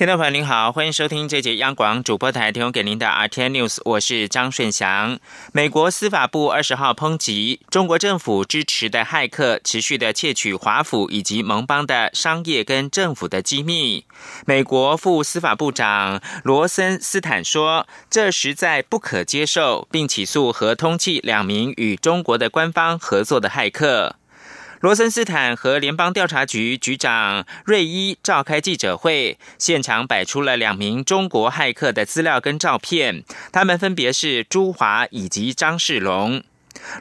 听众朋友您好，欢迎收听这节央广主播台提供给您的 RT News，我是张顺祥。美国司法部二十号抨击中国政府支持的骇客持续的窃取华府以及盟邦的商业跟政府的机密。美国副司法部长罗森斯坦说，这实在不可接受，并起诉和通缉两名与中国的官方合作的骇客。罗森斯坦和联邦调查局局长瑞伊召开记者会，现场摆出了两名中国骇客的资料跟照片，他们分别是朱华以及张世龙。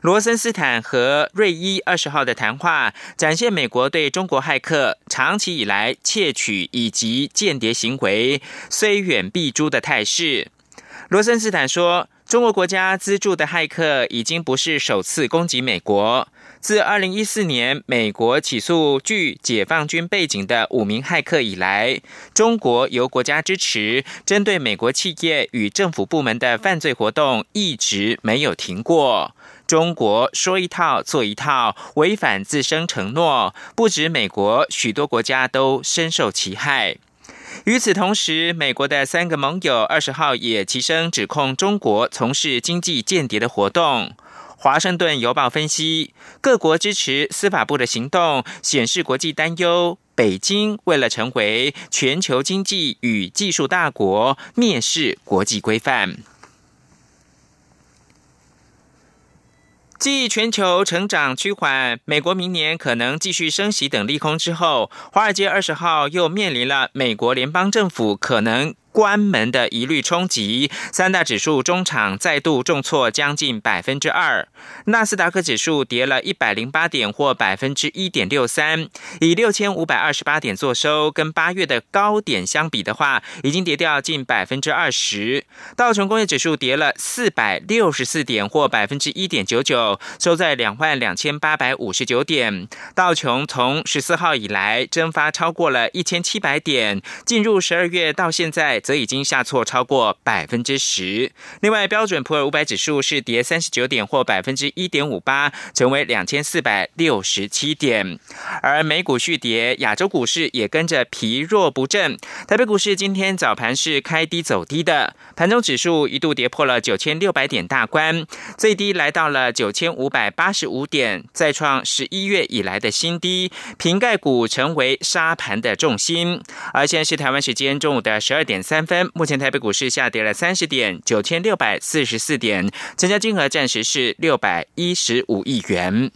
罗森斯坦和瑞伊二十号的谈话，展现美国对中国骇客长期以来窃取以及间谍行为虽远必诛的态势。罗森斯坦说，中国国家资助的骇客已经不是首次攻击美国。自二零一四年美国起诉具解放军背景的五名骇客以来，中国由国家支持针对美国企业与政府部门的犯罪活动一直没有停过。中国说一套做一套，违反自身承诺，不止美国，许多国家都深受其害。与此同时，美国的三个盟友二十号也齐声指控中国从事经济间谍的活动。华盛顿邮报分析，各国支持司法部的行动，显示国际担忧北京为了成为全球经济与技术大国，蔑视国际规范。继全球成长趋缓、美国明年可能继续升息等利空之后，华尔街二十号又面临了美国联邦政府可能。关门的疑虑冲击，三大指数中场再度重挫将近百分之二，纳斯达克指数跌了一百零八点或百分之一点六三，以六千五百二十八点作收，跟八月的高点相比的话，已经跌掉近百分之二十。道琼工业指数跌了四百六十四点或百分之一点九九，收在两万两千八百五十九点。道琼从十四号以来蒸发超过了一千七百点，进入十二月到现在。则已经下挫超过百分之十。另外，标准普尔五百指数是跌三十九点或百分之一点五八，成为两千四百六十七点。而美股续跌，亚洲股市也跟着疲弱不振。台北股市今天早盘是开低走低的，盘中指数一度跌破了九千六百点大关，最低来到了九千五百八十五点，再创十一月以来的新低。瓶盖股成为沙盘的重心。而现在是台湾时间中午的十二点。三分，目前台北股市下跌了三十点，九千六百四十四点，成交金额暂时是六百一十五亿元。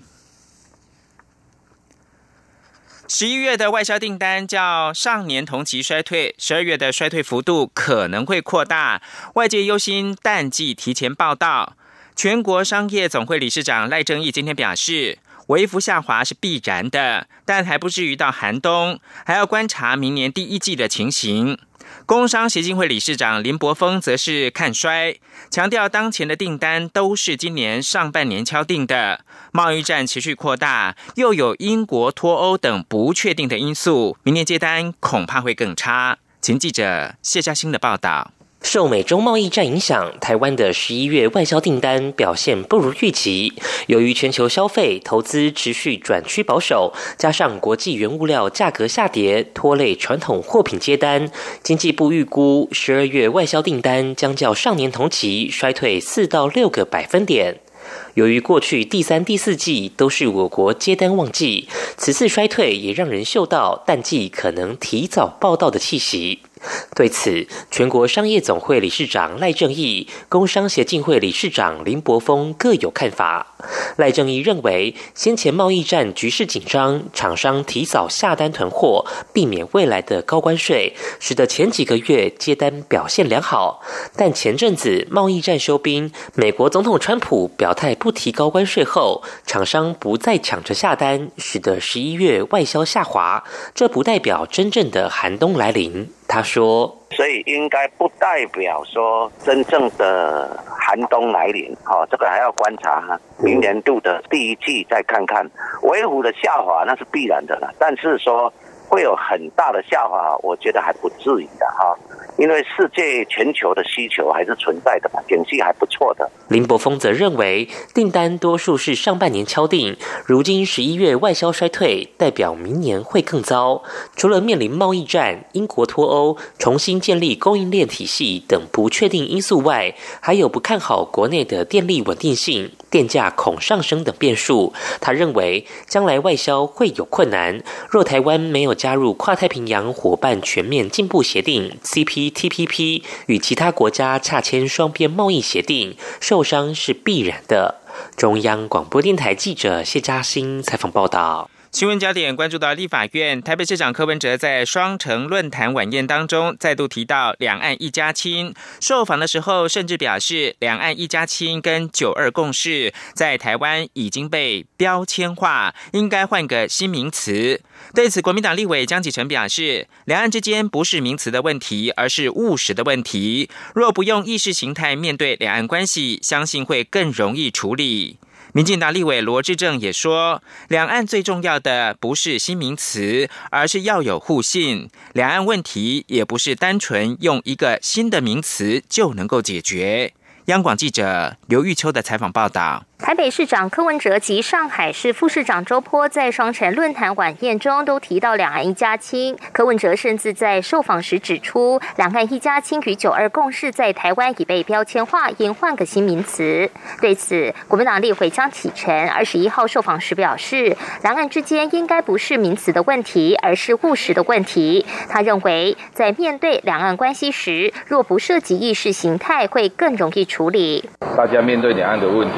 十一月的外销订单较上年同期衰退，十二月的衰退幅度可能会扩大，外界忧心淡季提前报道。全国商业总会理事长赖正义今天表示，微幅下滑是必然的，但还不至于到寒冬，还要观察明年第一季的情形。工商协进会理事长林柏峰则是看衰，强调当前的订单都是今年上半年敲定的，贸易战持续扩大，又有英国脱欧等不确定的因素，明年接单恐怕会更差。请记者谢嘉欣的报道。受美中贸易战影响，台湾的十一月外销订单表现不如预期。由于全球消费投资持续转趋保守，加上国际原物料价格下跌，拖累传统货品接单。经济部预估，十二月外销订单将较上年同期衰退四到六个百分点。由于过去第三、第四季都是我国接单旺季，此次衰退也让人嗅到淡季可能提早报道的气息。对此，全国商业总会理事长赖正义、工商协进会理事长林柏峰各有看法。赖正义认为，先前贸易战局势紧张，厂商提早下单囤货，避免未来的高关税，使得前几个月接单表现良好。但前阵子贸易战休兵，美国总统川普表态不提高关税后，厂商不再抢着下单，使得十一月外销下滑。这不代表真正的寒冬来临。他说：“所以应该不代表说真正的寒冬来临，哈，这个还要观察哈明年度的第一季再看看。维护的下滑那是必然的了，但是说会有很大的下滑，我觉得还不至于的哈。因为世界全球的需求还是存在的嘛，景气还不错的。林柏峰则认为，订单多数是上半年敲定，如今十一月外销衰退，代表明年会更糟。除了面临贸易战、英国脱欧、重新建立供应链体系等不确定因素外，还有不看好国内的电力稳定性、电价恐上升等变数。他认为，将来外销会有困难。若台湾没有加入跨太平洋伙伴全面进步协定 （C P） T P P 与其他国家洽签双边贸易协定，受伤是必然的。中央广播电台记者谢嘉欣采访报道。新闻焦点关注到立法院台北市长柯文哲在双城论坛晚宴当中再度提到两岸一家亲，受访的时候甚至表示两岸一家亲跟九二共识在台湾已经被标签化，应该换个新名词。对此，国民党立委江启臣表示，两岸之间不是名词的问题，而是务实的问题。若不用意识形态面对两岸关系，相信会更容易处理。民进党立委罗志正也说，两岸最重要的不是新名词，而是要有互信。两岸问题也不是单纯用一个新的名词就能够解决。央广记者刘玉秋的采访报道。台北市长柯文哲及上海市副市长周波在双城论坛晚宴中都提到两岸一家亲。柯文哲甚至在受访时指出，两岸一家亲与九二共识在台湾已被标签化，应换个新名词。对此，国民党立委张启臣二十一号受访时表示，两岸之间应该不是名词的问题，而是务实的问题。他认为，在面对两岸关系时，若不涉及意识形态，会更容易处理。大家面对两岸的问题。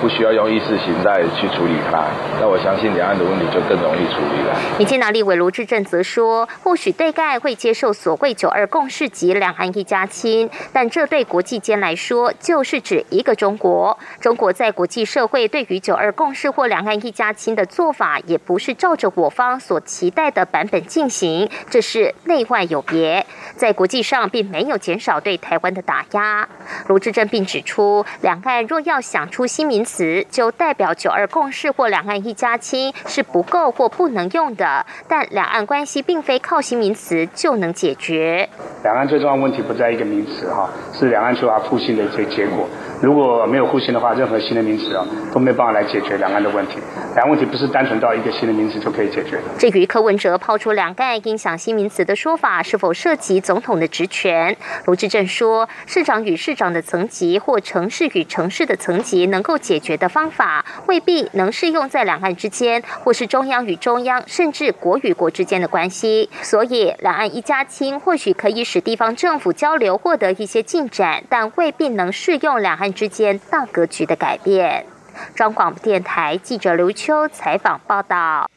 不需要用意识形态去处理它，那我相信两岸的问题就更容易处理了。民进党立委卢志正则说，或许对盖会接受所谓“九二共识”及两岸一家亲，但这对国际间来说，就是指一个中国。中国在国际社会对于“九二共识”或两岸一家亲的做法，也不是照着我方所期待的版本进行，这是内外有别。在国际上，并没有减少对台湾的打压。卢志正并指出，两岸若要想出新名词，就代表九二共识或两岸一家亲是不够或不能用的。但两岸关系并非靠新名词就能解决。两岸最重要问题不在一个名词哈，是两岸缺乏互信的一些结果。如果没有互信的话，任何新的名词啊都没办法来解决两岸的问题。两岸问题不是单纯到一个新的名词就可以解决的。至于柯文哲抛出两岸影响新名词的说法，是否涉及总统的职权？卢志正说，市长与市长的层级或城市与城市的层级能够解决的方法，未必能适用在两岸之间，或是中央与中央，甚至国与国之间的关系。所以，两岸一家亲或许可以使地方政府交流获得一些进展，但未必能适用两岸。之间大格局的改变。中广电台记者刘秋采访报道。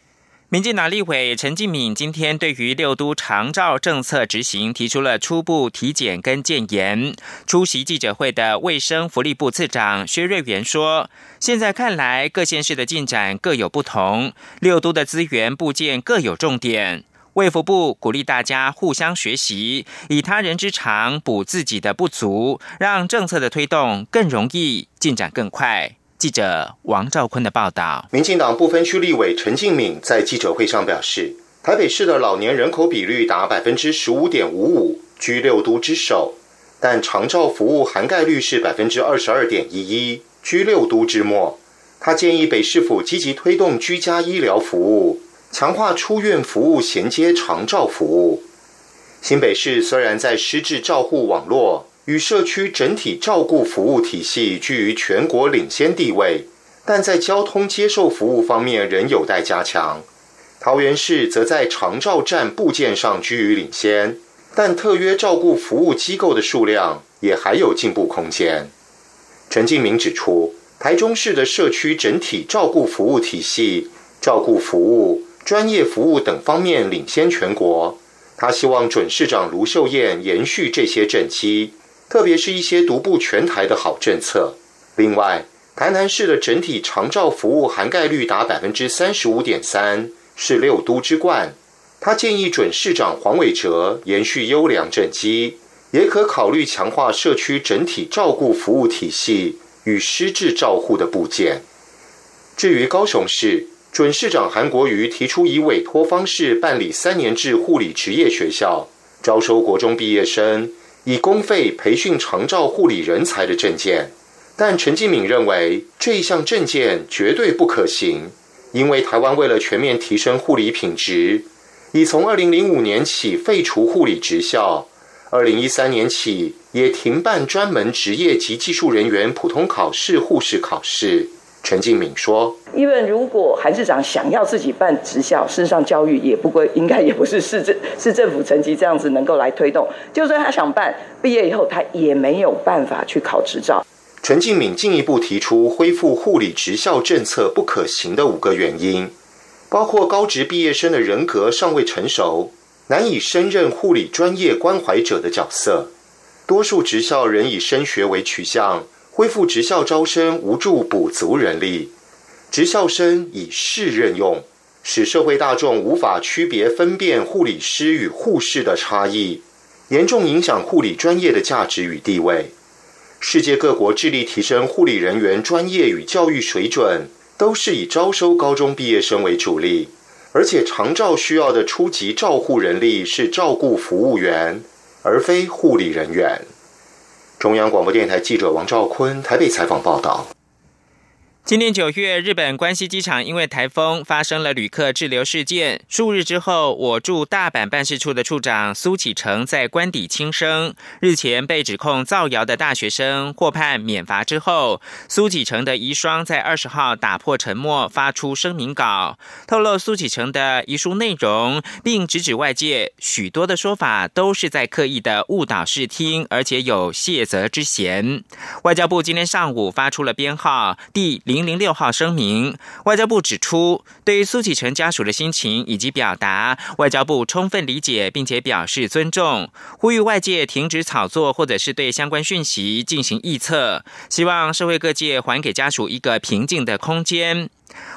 民进党立委陈进敏今天对于六都长照政策执行提出了初步体检跟建言。出席记者会的卫生福利部次长薛瑞元说：“现在看来，各县市的进展各有不同，六都的资源部件各有重点。”卫福部鼓励大家互相学习，以他人之长补自己的不足，让政策的推动更容易进展更快。记者王兆坤的报道。民进党不分区立委陈敬敏在记者会上表示，台北市的老年人口比率达百分之十五点五五，居六都之首，但长照服务涵盖率是百分之二十二点一一，居六都之末。他建议北市府积极推动居家医疗服务。强化出院服务衔接长照服务。新北市虽然在失智照护网络与社区整体照顾服务体系居于全国领先地位，但在交通接受服务方面仍有待加强。桃园市则在长照站部件上居于领先，但特约照顾服务机构的数量也还有进步空间。陈敬明指出，台中市的社区整体照顾服务体系照顾服务。专业服务等方面领先全国，他希望准市长卢秀燕延续这些政绩，特别是一些独步全台的好政策。另外，台南市的整体长照服务涵盖率达百分之三十五点三，是六都之冠。他建议准市长黄伟哲延续优良政绩，也可考虑强化社区整体照顾服务体系与失智照护的部件。至于高雄市。准市长韩国瑜提出以委托方式办理三年制护理职业学校，招收国中毕业生，以公费培训长照护理人才的证件。但陈继敏认为这一项证件绝对不可行，因为台湾为了全面提升护理品质，已从二零零五年起废除护理职校，二零一三年起也停办专门职业及技术人员普通考试护士考试。陈敬敏说：“因为如果韩市长想要自己办职校，事实上教育也不归，应该也不是市政 市政府层级这样子能够来推动。就算他想办，毕业以后他也没有办法去考执照。”陈敬敏进一步提出恢复护理职校政策不可行的五个原因，包括高职毕业生的人格尚未成熟，难以胜任护理专业关怀者的角色；多数职校仍以升学为取向。恢复职校招生无助补足人力，职校生以市任用，使社会大众无法区别分辨护理师与护士的差异，严重影响护理专业的价值与地位。世界各国致力提升护理人员专业与教育水准，都是以招收高中毕业生为主力，而且常照需要的初级照护人力是照顾服务员，而非护理人员。中央广播电台记者王兆坤台北采访报道。今年九月，日本关西机场因为台风发生了旅客滞留事件。数日之后，我驻大阪办事处的处长苏启成在官邸轻生。日前被指控造谣的大学生获判免罚之后，苏启成的遗孀在二十号打破沉默，发出声明稿，透露苏启成的遗书内容，并直指外界许多的说法都是在刻意的误导视听，而且有卸责之嫌。外交部今天上午发出了编号第。零零六号声明，外交部指出，对于苏启成家属的心情以及表达，外交部充分理解，并且表示尊重，呼吁外界停止炒作或者是对相关讯息进行臆测，希望社会各界还给家属一个平静的空间。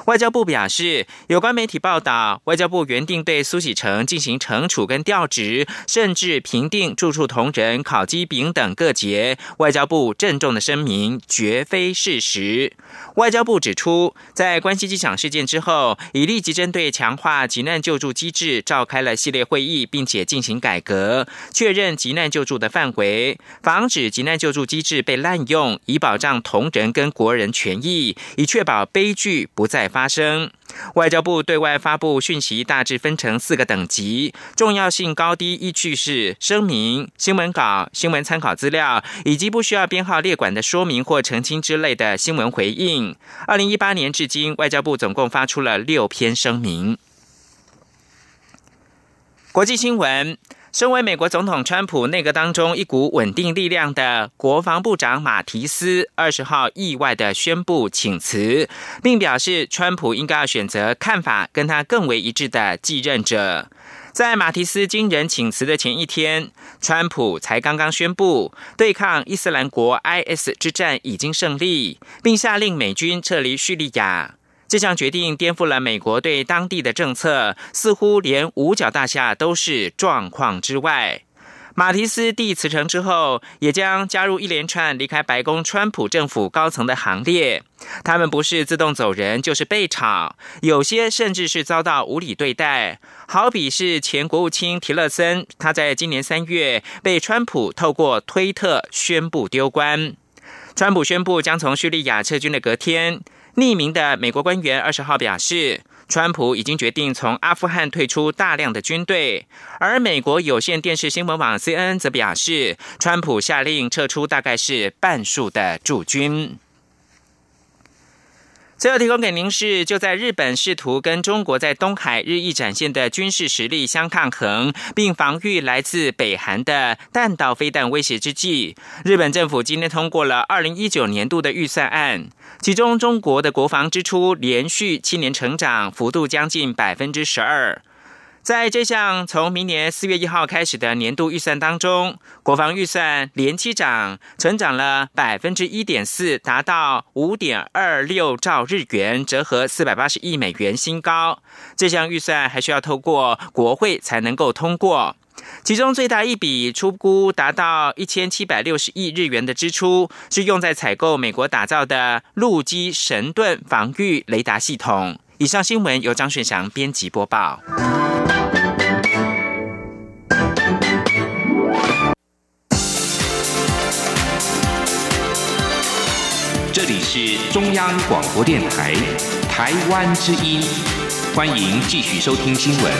外交部表示，有关媒体报道，外交部原定对苏喜成进行惩处跟调职，甚至评定住处同仁、考绩丙等各节。外交部郑重的声明，绝非事实。外交部指出，在关西机场事件之后，已立即针对强化急难救助机制召开了系列会议，并且进行改革，确认急难救助的范围，防止急难救助机制被滥用，以保障同仁跟国人权益，以确保悲剧不再发生。外交部对外发布讯息大致分成四个等级，重要性高低依据是声明、新闻稿、新闻参考资料以及不需要编号列管的说明或澄清之类的新闻回应。二零一八年至今，外交部总共发出了六篇声明。国际新闻。身为美国总统川普内阁当中一股稳定力量的国防部长马提斯，二十号意外的宣布请辞，并表示川普应该要选择看法跟他更为一致的继任者。在马提斯惊人请辞的前一天，川普才刚刚宣布对抗伊斯兰国 IS 之战已经胜利，并下令美军撤离叙利亚。这项决定颠覆了美国对当地的政策，似乎连五角大厦都是状况之外。马提斯蒂辞呈之后，也将加入一连串离开白宫川普政府高层的行列。他们不是自动走人，就是被炒，有些甚至是遭到无理对待。好比是前国务卿提勒森，他在今年三月被川普透过推特宣布丢官。川普宣布将从叙利亚撤军的隔天。匿名的美国官员二十号表示，川普已经决定从阿富汗退出大量的军队，而美国有线电视新闻网 CNN 则表示，川普下令撤出大概是半数的驻军。最后提供给您是，就在日本试图跟中国在东海日益展现的军事实力相抗衡，并防御来自北韩的弹道飞弹威胁之际，日本政府今天通过了二零一九年度的预算案，其中中国的国防支出连续七年成长，幅度将近百分之十二。在这项从明年四月一号开始的年度预算当中，国防预算连期涨，成长了百分之一点四，达到五点二六兆日元，折合四百八十亿美元新高。这项预算还需要透过国会才能够通过，其中最大一笔出估达到一千七百六十亿日元的支出，是用在采购美国打造的陆基神盾防御雷达系统。以上新闻由张顺祥编辑播报。是中央广播电台台湾之音，欢迎继续收听新闻。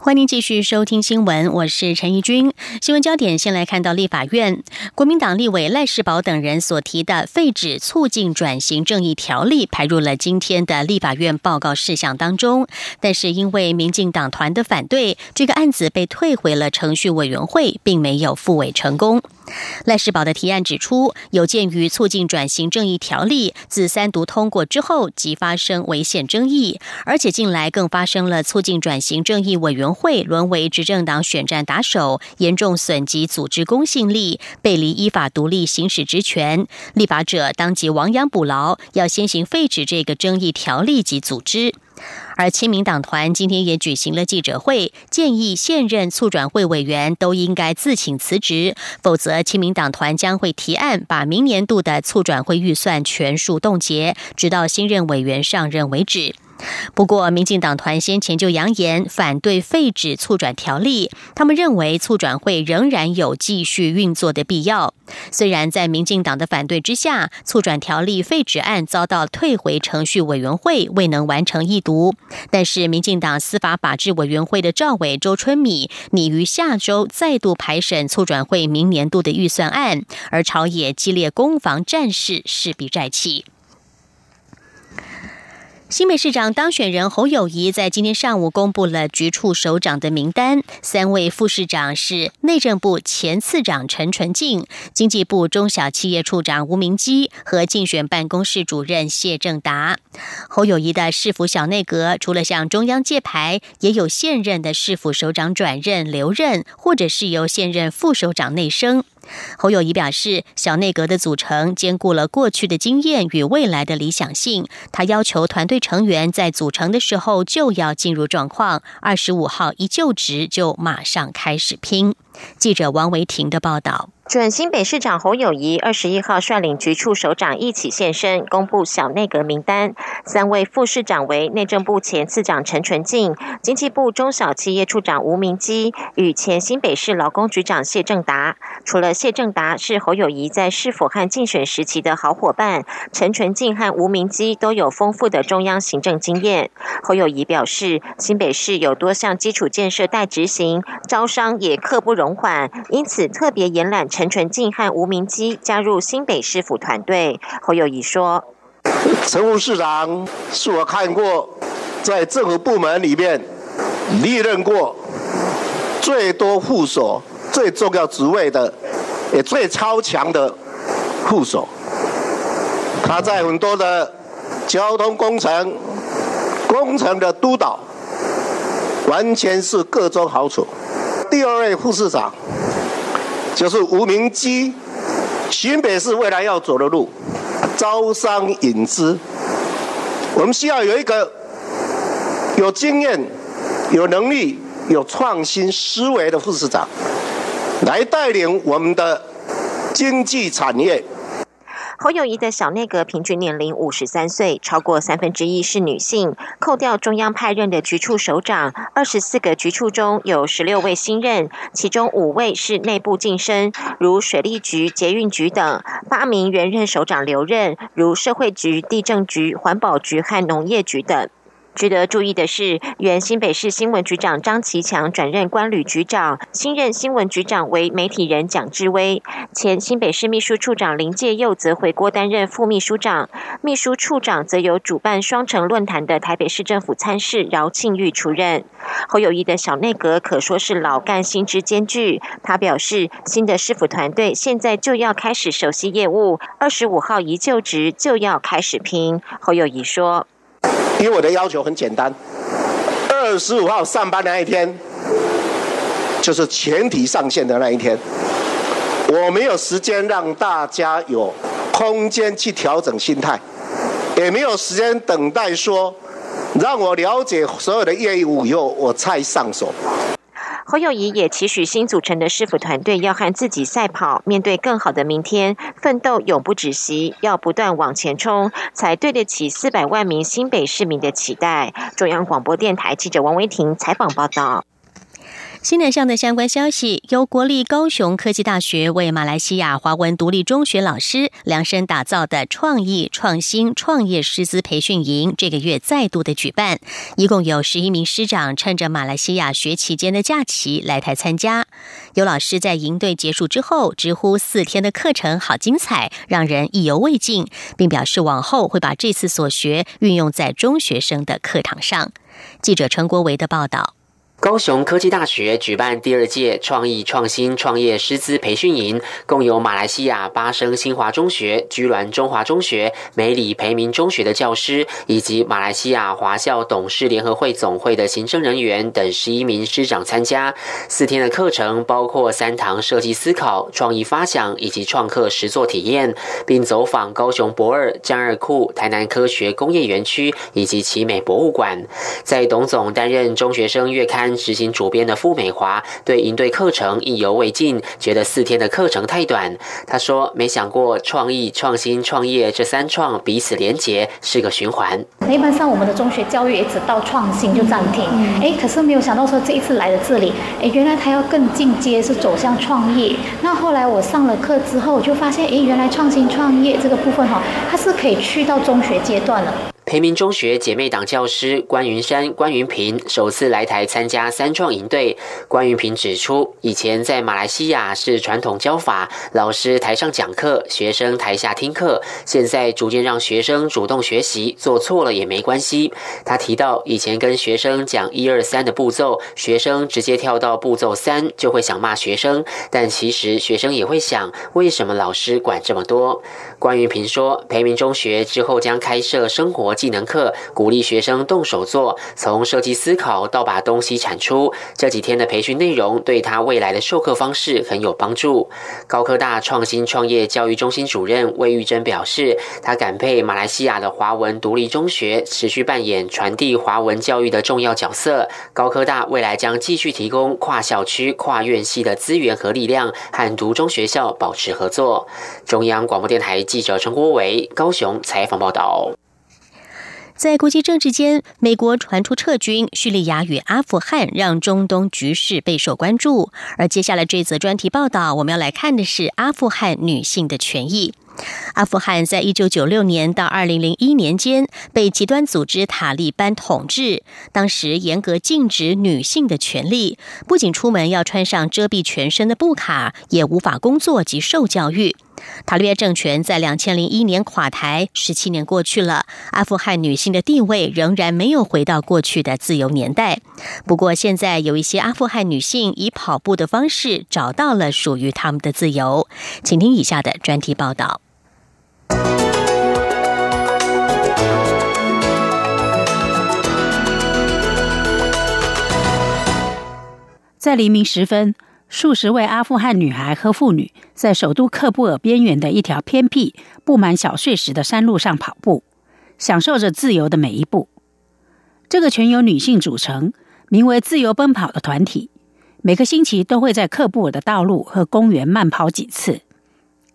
欢迎继续收听新闻，我是陈怡君。新闻焦点先来看到立法院，国民党立委赖世宝等人所提的废止促进转型正义条例排入了今天的立法院报告事项当中，但是因为民进党团的反对，这个案子被退回了程序委员会，并没有复委成功。赖世宝的提案指出，有鉴于促进转型正义条例自三读通过之后即发生违宪争议，而且近来更发生了促进转型正义委员会沦为执政党选战打手，严重损及组织公信力，背离依法独立行使职权。立法者当即亡羊补牢，要先行废止这个争议条例及组织。而亲民党团今天也举行了记者会，建议现任促转会委员都应该自请辞职，否则亲民党团将会提案把明年度的促转会预算全数冻结，直到新任委员上任为止。不过，民进党团先前就扬言反对废止促转条例，他们认为促转会仍然有继续运作的必要。虽然在民进党的反对之下，促转条例废止案遭到退回程序委员会，未能完成议读。但是，民进党司法法制委员会的赵伟周春米拟于下周再度排审促转会明年度的预算案，而朝野激烈攻防战事势必再起。新北市长当选人侯友谊在今天上午公布了局处首长的名单，三位副市长是内政部前次长陈纯进、经济部中小企业处长吴明基和竞选办公室主任谢正达。侯友谊的市府小内阁除了向中央借牌，也有现任的市府首长转任留任，或者是由现任副首长内升。侯友谊表示，小内阁的组成兼顾了过去的经验与未来的理想性。他要求团队成员在组成的时候就要进入状况，二十五号一就职就马上开始拼。记者王维婷的报道。准新北市长侯友谊二十一号率领局处首长一起现身，公布小内阁名单。三位副市长为内政部前次长陈纯进、经济部中小企业处长吴明基与前新北市劳工局长谢正达。除了谢正达是侯友谊在市府和竞选时期的好伙伴，陈纯进和吴明基都有丰富的中央行政经验。侯友谊表示，新北市有多项基础建设待执行，招商也刻不容缓，因此特别延揽。陈纯进和吴明基加入新北市府团队。侯友谊说：“陈副市长是我看过在政府部门里面历任过最多副手、最重要职位的，也最超强的副手。他在很多的交通工程工程的督导，完全是各中好处。第二位副市长。”就是吴明基，新北市未来要走的路，招商引资，我们需要有一个有经验、有能力、有创新思维的副市长，来带领我们的经济产业。侯友谊的小内阁平均年龄五十三岁，超过三分之一是女性。扣掉中央派任的局处首长，二十四个局处中有十六位新任，其中五位是内部晋升，如水利局、捷运局等；八名原任首长留任，如社会局、地震局、环保局和农业局等。值得注意的是，原新北市新闻局长张其强转任关旅局长，新任新闻局长为媒体人蒋志威。前新北市秘书处长林介佑则回国担任副秘书长，秘书处长则由主办双城论坛的台北市政府参事饶庆玉出任。侯友谊的小内阁可说是老干新知兼具。他表示，新的市府团队现在就要开始熟悉业务，二十五号一就职就要开始拼。侯友谊说。因为我的要求很简单，二十五号上班那一天，就是全体上线的那一天。我没有时间让大家有空间去调整心态，也没有时间等待说让我了解所有的业务以后我才上手。侯友谊也期许新组成的师傅团队要和自己赛跑，面对更好的明天，奋斗永不止息，要不断往前冲，才对得起四百万名新北市民的期待。中央广播电台记者王维婷采访报道。新南向的相关消息，由国立高雄科技大学为马来西亚华文独立中学老师量身打造的创意创新创业师资培训营，这个月再度的举办，一共有十一名师长趁着马来西亚学期间的假期来台参加。有老师在营队结束之后直呼四天的课程好精彩，让人意犹未尽，并表示往后会把这次所学运用在中学生的课堂上。记者陈国维的报道。高雄科技大学举办第二届创意创新创业师资培训营，共有马来西亚巴生新华中学、居銮中华中学、美里培明中学的教师，以及马来西亚华校董事联合会总会的行政人员等十一名师长参加。四天的课程包括三堂设计思考、创意发想以及创客实作体验，并走访高雄博尔、江二库、台南科学工业园区以及奇美博物馆。在董总担任中学生月刊。执行主编的傅美华对营队课程意犹未尽，觉得四天的课程太短。他说：“没想过创意、创新、创业这三创彼此连结是个循环。一般上我们的中学教育也只到创新就暂停，哎，可是没有想到说这一次来了这里，哎，原来他要更进阶，是走向创业。那后来我上了课之后，我就发现，哎，原来创新创业这个部分哈，它是可以去到中学阶段了。”培明中学姐妹党教师关云山、关云平首次来台参加三创营队。关云平指出，以前在马来西亚是传统教法，老师台上讲课，学生台下听课。现在逐渐让学生主动学习，做错了也没关系。他提到，以前跟学生讲一二三的步骤，学生直接跳到步骤三，就会想骂学生。但其实学生也会想，为什么老师管这么多？关云平说，培明中学之后将开设生活技能课鼓励学生动手做，从设计思考到把东西产出。这几天的培训内容对他未来的授课方式很有帮助。高科大创新创业教育中心主任魏玉珍表示，他感佩马来西亚的华文独立中学持续扮演传递华文教育的重要角色。高科大未来将继续提供跨校区、跨院系的资源和力量，和独中学校保持合作。中央广播电台记者陈国伟高雄采访报道。在国际政治间，美国传出撤军，叙利亚与阿富汗让中东局势备受关注。而接下来这则专题报道，我们要来看的是阿富汗女性的权益。阿富汗在一九九六年到二零零一年间被极端组织塔利班统治，当时严格禁止女性的权利，不仅出门要穿上遮蔽全身的布卡，也无法工作及受教育。塔利班政权在两千零一年垮台，十七年过去了，阿富汗女性的地位仍然没有回到过去的自由年代。不过，现在有一些阿富汗女性以跑步的方式找到了属于他们的自由。请听以下的专题报道。在黎明时分，数十位阿富汗女孩和妇女在首都喀布尔边缘的一条偏僻、布满小碎石的山路上跑步，享受着自由的每一步。这个全由女性组成、名为“自由奔跑”的团体，每个星期都会在喀布尔的道路和公园慢跑几次，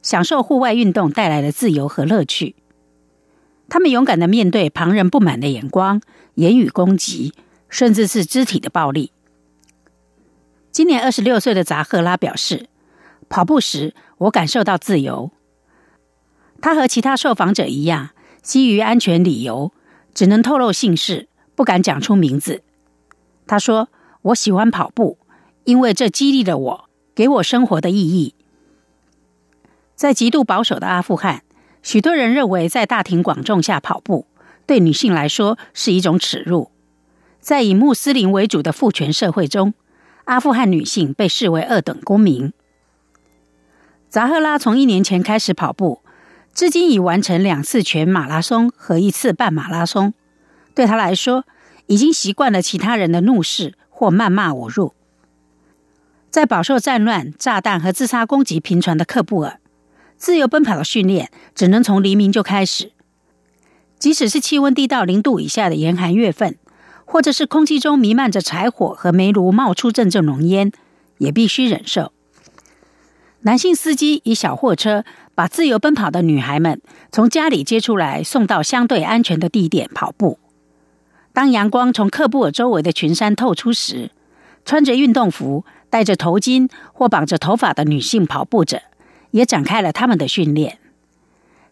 享受户外运动带来的自由和乐趣。他们勇敢的面对旁人不满的眼光、言语攻击，甚至是肢体的暴力。今年二十六岁的扎赫拉表示：“跑步时，我感受到自由。”他和其他受访者一样，基于安全理由，只能透露姓氏，不敢讲出名字。他说：“我喜欢跑步，因为这激励了我，给我生活的意义。”在极度保守的阿富汗，许多人认为在大庭广众下跑步对女性来说是一种耻辱。在以穆斯林为主的父权社会中，阿富汗女性被视为二等公民。扎赫拉从一年前开始跑步，至今已完成两次全马拉松和一次半马拉松。对他来说，已经习惯了其他人的怒视或谩骂侮辱。在饱受战乱、炸弹和自杀攻击频传的喀布尔，自由奔跑的训练只能从黎明就开始，即使是气温低到零度以下的严寒月份。或者是空气中弥漫着柴火和煤炉冒出阵阵浓烟，也必须忍受。男性司机以小货车把自由奔跑的女孩们从家里接出来，送到相对安全的地点跑步。当阳光从喀布尔周围的群山透出时，穿着运动服、戴着头巾或绑着头发的女性跑步者，也展开了他们的训练。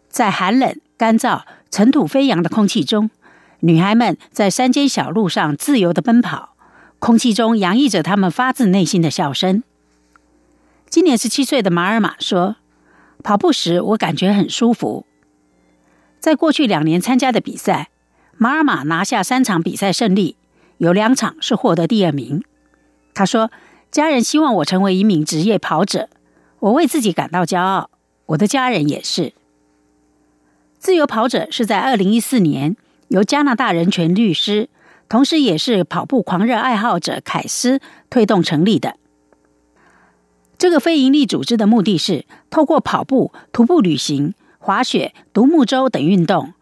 在寒冷、干燥、尘土飞扬的空气中，女孩们在山间小路上自由的奔跑，空气中洋溢着她们发自内心的笑声。今年十七岁的马尔玛说：“跑步时我感觉很舒服。在过去两年参加的比赛，马尔玛拿下三场比赛胜利，有两场是获得第二名。”他说：“家人希望我成为一名职业跑者，我为自己感到骄傲，我的家人也是。”自由跑者是在二零一四年由加拿大人权律师，同时也是跑步狂热爱好者凯斯推动成立的。这个非营利组织的目的是透过跑步、徒步旅行、滑雪、独木舟等运动，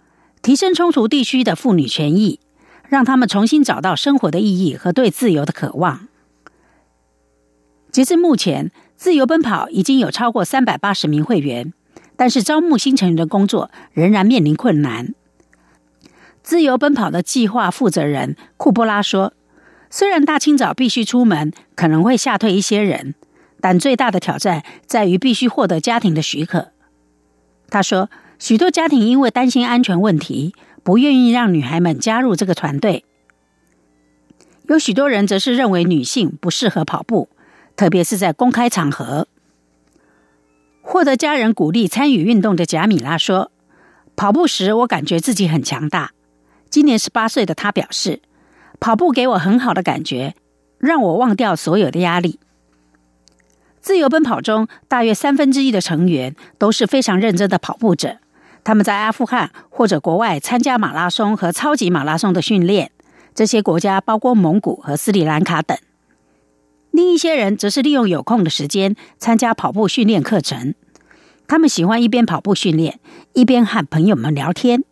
提升冲突地区的妇女权益，让他们重新找到生活的意义和对自由的渴望。截至目前，自由奔跑已经有超过三百八十名会员，但是招募新成员的工作仍然面临困难。自由奔跑的计划负责人库波拉说：“虽然大清早必须出门，可能会吓退一些人。”但最大的挑战在于必须获得家庭的许可。他说，许多家庭因为担心安全问题，不愿意让女孩们加入这个团队。有许多人则是认为女性不适合跑步，特别是在公开场合。获得家人鼓励参与运动的贾米拉说：“跑步时，我感觉自己很强大。今年十八岁的他表示，跑步给我很好的感觉，让我忘掉所有的压力。”自由奔跑中，大约三分之一的成员都是非常认真的跑步者。他们在阿富汗或者国外参加马拉松和超级马拉松的训练，这些国家包括蒙古和斯里兰卡等。另一些人则是利用有空的时间参加跑步训练课程。他们喜欢一边跑步训练，一边和朋友们聊天。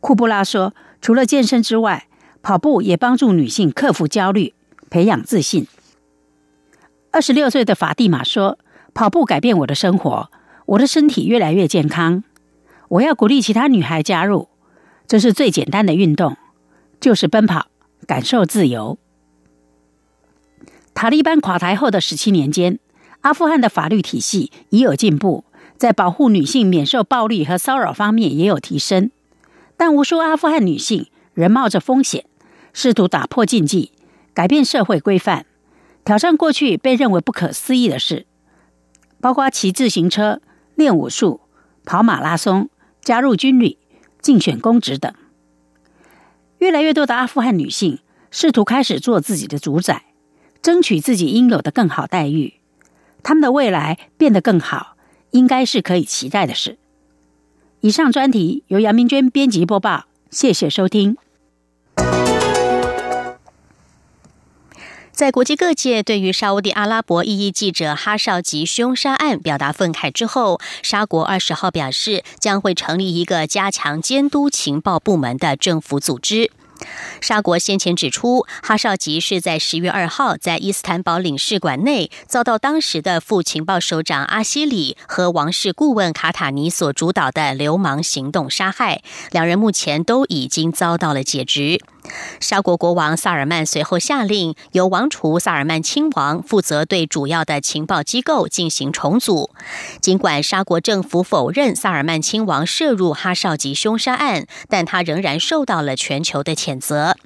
库布拉说：“除了健身之外，跑步也帮助女性克服焦虑，培养自信。”二十六岁的法蒂玛说：“跑步改变我的生活，我的身体越来越健康。我要鼓励其他女孩加入。这是最简单的运动，就是奔跑，感受自由。”塔利班垮台后的十七年间，阿富汗的法律体系已有进步，在保护女性免受暴力和骚扰方面也有提升。但无数阿富汗女性仍冒着风险，试图打破禁忌，改变社会规范。挑战过去被认为不可思议的事，包括骑自行车、练武术、跑马拉松、加入军旅、竞选公职等。越来越多的阿富汗女性试图开始做自己的主宰，争取自己应有的更好待遇。他们的未来变得更好，应该是可以期待的事。以上专题由杨明娟编辑播报，谢谢收听。在国际各界对于沙地阿拉伯异议记者哈绍吉凶杀案表达愤慨之后，沙国二十号表示将会成立一个加强监督情报部门的政府组织。沙国先前指出，哈绍吉是在十月二号在伊斯坦堡领事馆内遭到当时的副情报首长阿西里和王室顾问卡塔尼所主导的流氓行动杀害，两人目前都已经遭到了解职。沙国国王萨尔曼随后下令，由王储萨尔曼亲王负责对主要的情报机构进行重组。尽管沙国政府否认萨尔曼亲王涉入哈少吉凶杀案，但他仍然受到了全球的谴责。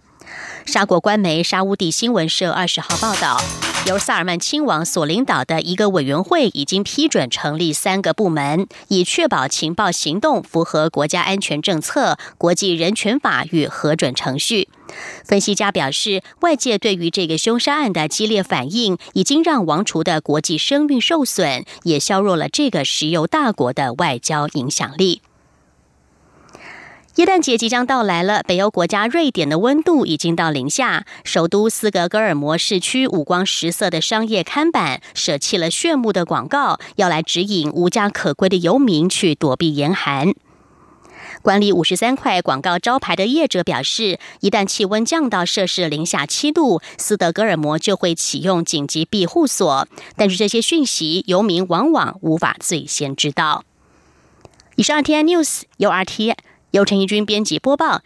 沙国官媒沙乌地新闻社二十号报道，由萨尔曼亲王所领导的一个委员会已经批准成立三个部门，以确保情报行动符合国家安全政策、国际人权法与核准程序。分析家表示，外界对于这个凶杀案的激烈反应，已经让王储的国际声誉受损，也削弱了这个石油大国的外交影响力。耶诞节即将到来了，北欧国家瑞典的温度已经到零下。首都斯德哥尔摩市区五光十色的商业看板舍弃了炫目的广告，要来指引无家可归的游民去躲避严寒。管理五十三块广告招牌的业者表示，一旦气温降到摄氏零下七度，斯德哥尔摩就会启用紧急庇护所。但是这些讯息，游民往往无法最先知道。以上 T I News 由 R T。由陈怡君编辑播报。